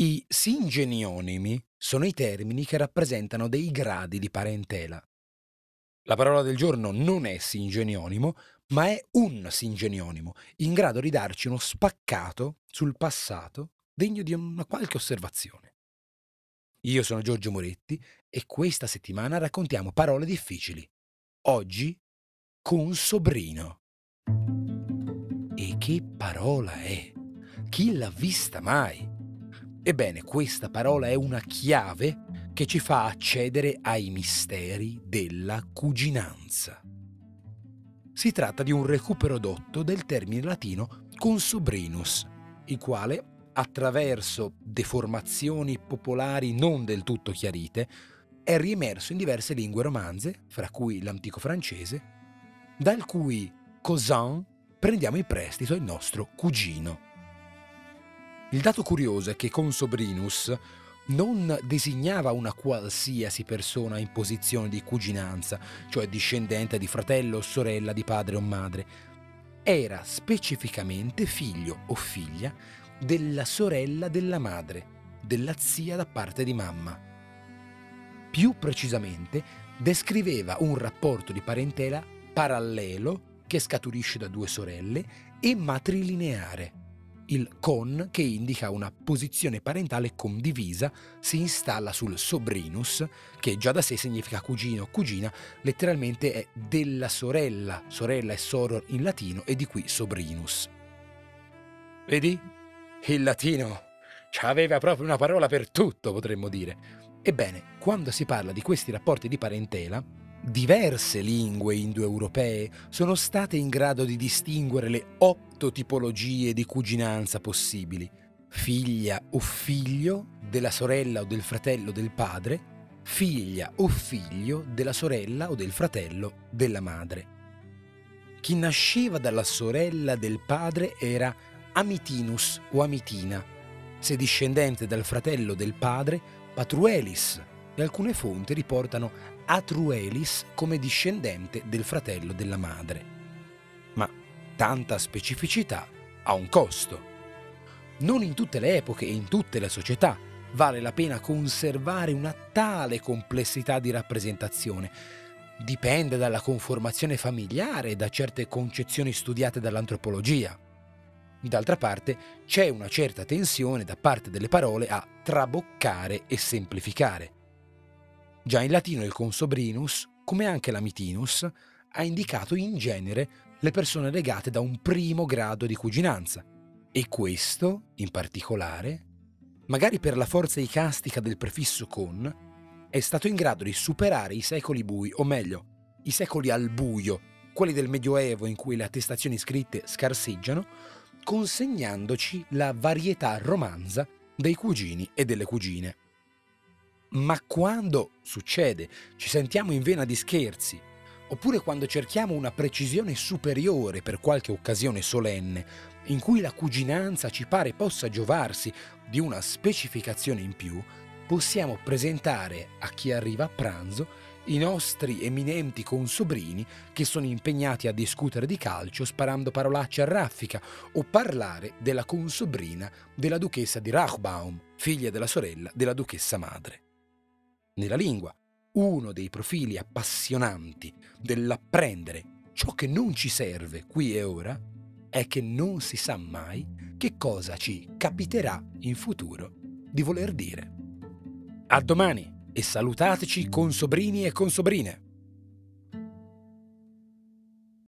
I singenionimi sono i termini che rappresentano dei gradi di parentela. La parola del giorno non è singenionimo, ma è un singenionimo, in grado di darci uno spaccato sul passato degno di una qualche osservazione. Io sono Giorgio Moretti e questa settimana raccontiamo parole difficili. Oggi con sobrino. E che parola è? Chi l'ha vista mai? Ebbene, questa parola è una chiave che ci fa accedere ai misteri della cuginanza. Si tratta di un recupero dotto del termine latino consobrinus, il quale, attraverso deformazioni popolari non del tutto chiarite, è riemerso in diverse lingue romanze, fra cui l'antico francese, dal cui cousin prendiamo in prestito il nostro cugino. Il dato curioso è che Consobrinus non designava una qualsiasi persona in posizione di cuginanza, cioè discendente di fratello o sorella di padre o madre. Era specificamente figlio o figlia della sorella della madre, della zia da parte di mamma. Più precisamente, descriveva un rapporto di parentela parallelo che scaturisce da due sorelle e matrilineare il con, che indica una posizione parentale condivisa, si installa sul sobrinus, che già da sé significa cugino o cugina, letteralmente è della sorella, sorella è soror in latino e di qui sobrinus. Vedi? Il latino aveva proprio una parola per tutto, potremmo dire. Ebbene, quando si parla di questi rapporti di parentela, Diverse lingue indoeuropee sono state in grado di distinguere le otto tipologie di cuginanza possibili. Figlia o figlio della sorella o del fratello del padre, figlia o figlio della sorella o del fratello della madre. Chi nasceva dalla sorella del padre era Amitinus o Amitina, se discendente dal fratello del padre, Patruelis, e alcune fonti riportano Atruelis come discendente del fratello della madre. Ma tanta specificità ha un costo. Non in tutte le epoche e in tutte le società vale la pena conservare una tale complessità di rappresentazione. Dipende dalla conformazione familiare e da certe concezioni studiate dall'antropologia. D'altra parte c'è una certa tensione da parte delle parole a traboccare e semplificare. Già in latino il consobrinus, come anche l'amitinus, ha indicato in genere le persone legate da un primo grado di cuginanza. E questo, in particolare, magari per la forza icastica del prefisso con, è stato in grado di superare i secoli bui, o meglio, i secoli al buio, quelli del Medioevo in cui le attestazioni scritte scarseggiano, consegnandoci la varietà romanza dei cugini e delle cugine. Ma quando succede, ci sentiamo in vena di scherzi, oppure quando cerchiamo una precisione superiore per qualche occasione solenne, in cui la cuginanza ci pare possa giovarsi di una specificazione in più, possiamo presentare a chi arriva a pranzo i nostri eminenti consobrini che sono impegnati a discutere di calcio sparando parolacce a raffica o parlare della consobrina della duchessa di Rachbaum, figlia della sorella della duchessa madre nella lingua. Uno dei profili appassionanti dell'apprendere ciò che non ci serve qui e ora è che non si sa mai che cosa ci capiterà in futuro di voler dire. A domani e salutateci con sobrini e con sobrine.